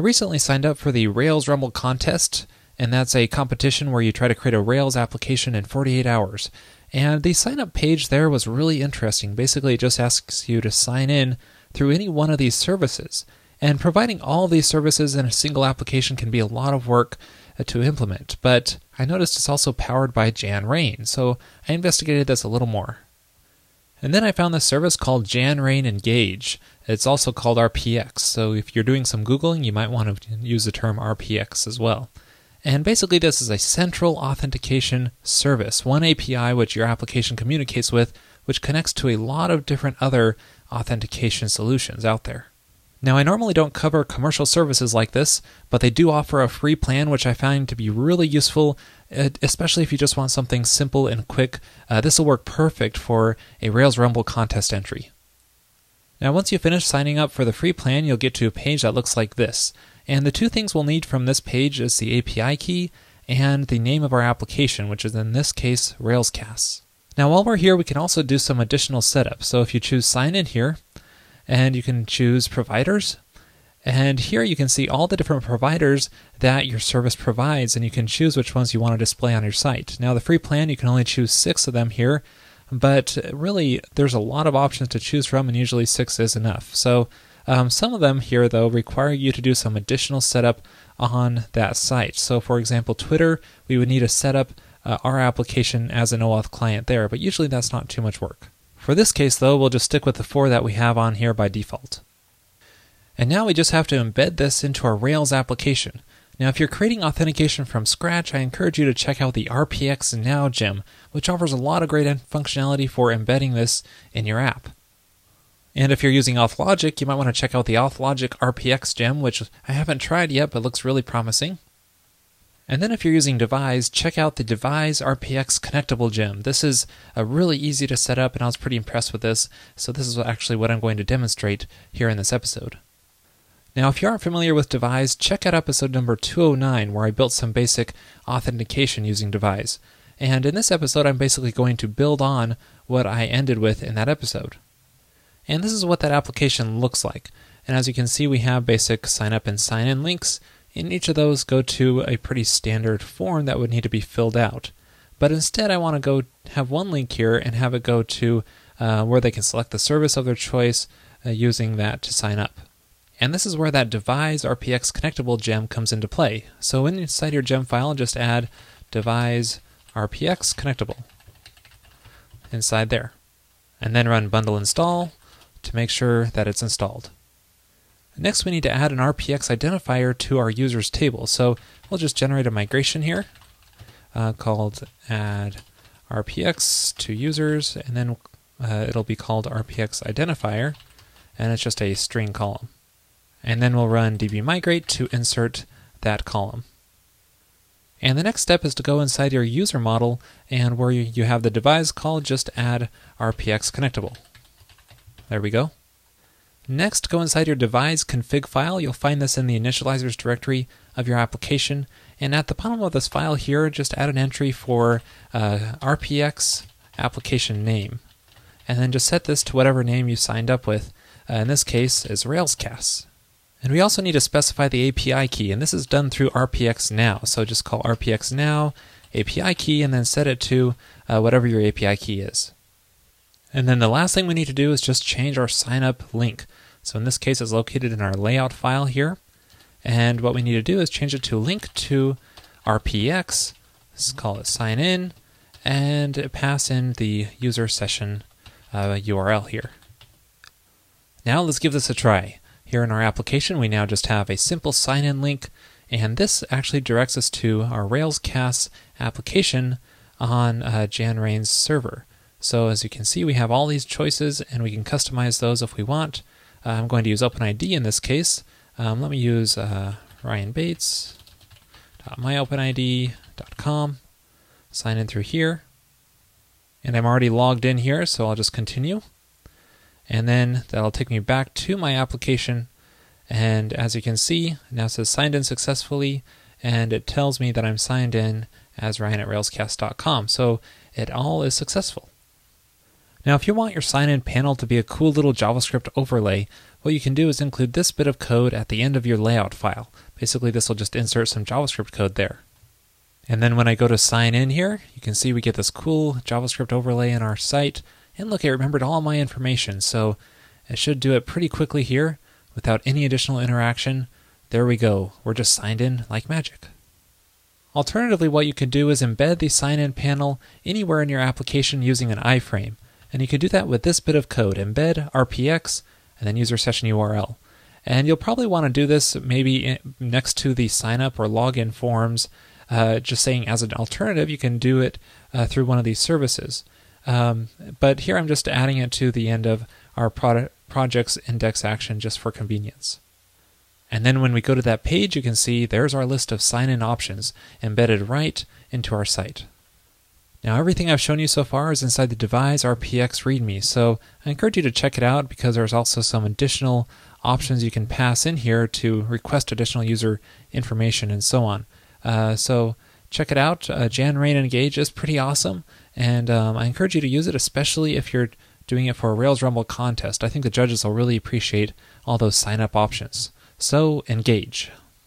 recently signed up for the Rails Rumble contest, and that's a competition where you try to create a Rails application in 48 hours. And the sign up page there was really interesting. Basically, it just asks you to sign in through any one of these services. And providing all these services in a single application can be a lot of work uh, to implement. But I noticed it's also powered by Janrain, so I investigated this a little more. And then I found this service called Janrain Engage. It's also called RPX, so if you're doing some Googling, you might want to use the term RPX as well. And basically, this is a central authentication service, one API which your application communicates with, which connects to a lot of different other authentication solutions out there. Now, I normally don't cover commercial services like this, but they do offer a free plan, which I find to be really useful, uh, especially if you just want something simple and quick. Uh, this will work perfect for a Rails Rumble contest entry. Now, once you finish signing up for the free plan, you'll get to a page that looks like this. And the two things we'll need from this page is the API key and the name of our application, which is in this case Railscast. Now, while we're here, we can also do some additional setup. So if you choose sign in here, and you can choose providers. And here you can see all the different providers that your service provides, and you can choose which ones you want to display on your site. Now, the free plan, you can only choose six of them here, but really there's a lot of options to choose from, and usually six is enough. So, um, some of them here, though, require you to do some additional setup on that site. So, for example, Twitter, we would need to set up uh, our application as an OAuth client there, but usually that's not too much work. For this case, though, we'll just stick with the four that we have on here by default. And now we just have to embed this into our Rails application. Now, if you're creating authentication from scratch, I encourage you to check out the RPX Now gem, which offers a lot of great functionality for embedding this in your app. And if you're using AuthLogic, you might want to check out the AuthLogic RPX gem, which I haven't tried yet but looks really promising. And then if you're using Devise, check out the Devise RPX connectable gem. This is a really easy to set up and I was pretty impressed with this. So this is actually what I'm going to demonstrate here in this episode. Now, if you aren't familiar with Devise, check out episode number 209 where I built some basic authentication using Devise. And in this episode, I'm basically going to build on what I ended with in that episode. And this is what that application looks like. And as you can see, we have basic sign up and sign in links, in each of those go to a pretty standard form that would need to be filled out. But instead, I want to go have one link here and have it go to uh, where they can select the service of their choice uh, using that to sign up. And this is where that devise RPX connectable gem comes into play. So inside your gem file, just add devise RPX connectable inside there. And then run bundle install to make sure that it's installed. Next, we need to add an RPX identifier to our users table. So we'll just generate a migration here uh, called add RPX to users, and then uh, it'll be called RPX identifier, and it's just a string column. And then we'll run dbmigrate to insert that column. And the next step is to go inside your user model, and where you have the devise call, just add RPX connectable. There we go. Next, go inside your devise config file. You'll find this in the initializers directory of your application. And at the bottom of this file here, just add an entry for uh, RPX application name. And then just set this to whatever name you signed up with. Uh, in this case, is Railscast. And we also need to specify the API key, and this is done through RPX Now. So just call RPX Now API key and then set it to uh, whatever your API key is. And then the last thing we need to do is just change our sign up link. So in this case, it's located in our layout file here. And what we need to do is change it to link to RPX. Let's call it sign in and pass in the user session uh, URL here. Now let's give this a try. Here in our application, we now just have a simple sign in link, and this actually directs us to our Railscast application on uh, Janrain's server. So as you can see, we have all these choices, and we can customize those if we want. Uh, I'm going to use OpenID in this case. Um, let me use uh, Ryan Bates. myopenid.com. Sign in through here. And I'm already logged in here, so I'll just continue. And then that'll take me back to my application. And as you can see, now says signed in successfully, and it tells me that I'm signed in as Ryan at railscast.com. So it all is successful. Now, if you want your sign in panel to be a cool little JavaScript overlay, what you can do is include this bit of code at the end of your layout file. Basically, this will just insert some JavaScript code there. And then when I go to sign in here, you can see we get this cool JavaScript overlay in our site. And look, it remembered all my information, so it should do it pretty quickly here without any additional interaction. There we go. We're just signed in like magic. Alternatively, what you can do is embed the sign in panel anywhere in your application using an iframe. And you can do that with this bit of code embed RPX and then user session URL. And you'll probably want to do this maybe next to the sign up or login forms, uh, just saying as an alternative, you can do it uh, through one of these services. Um, but here I'm just adding it to the end of our product, project's index action just for convenience. And then when we go to that page, you can see there's our list of sign in options embedded right into our site. Now, everything I've shown you so far is inside the Devise RPX README, so I encourage you to check it out because there's also some additional options you can pass in here to request additional user information and so on. Uh, so check it out. Uh, Janrain Engage is pretty awesome, and um, I encourage you to use it, especially if you're doing it for a Rails Rumble contest. I think the judges will really appreciate all those sign up options. So engage.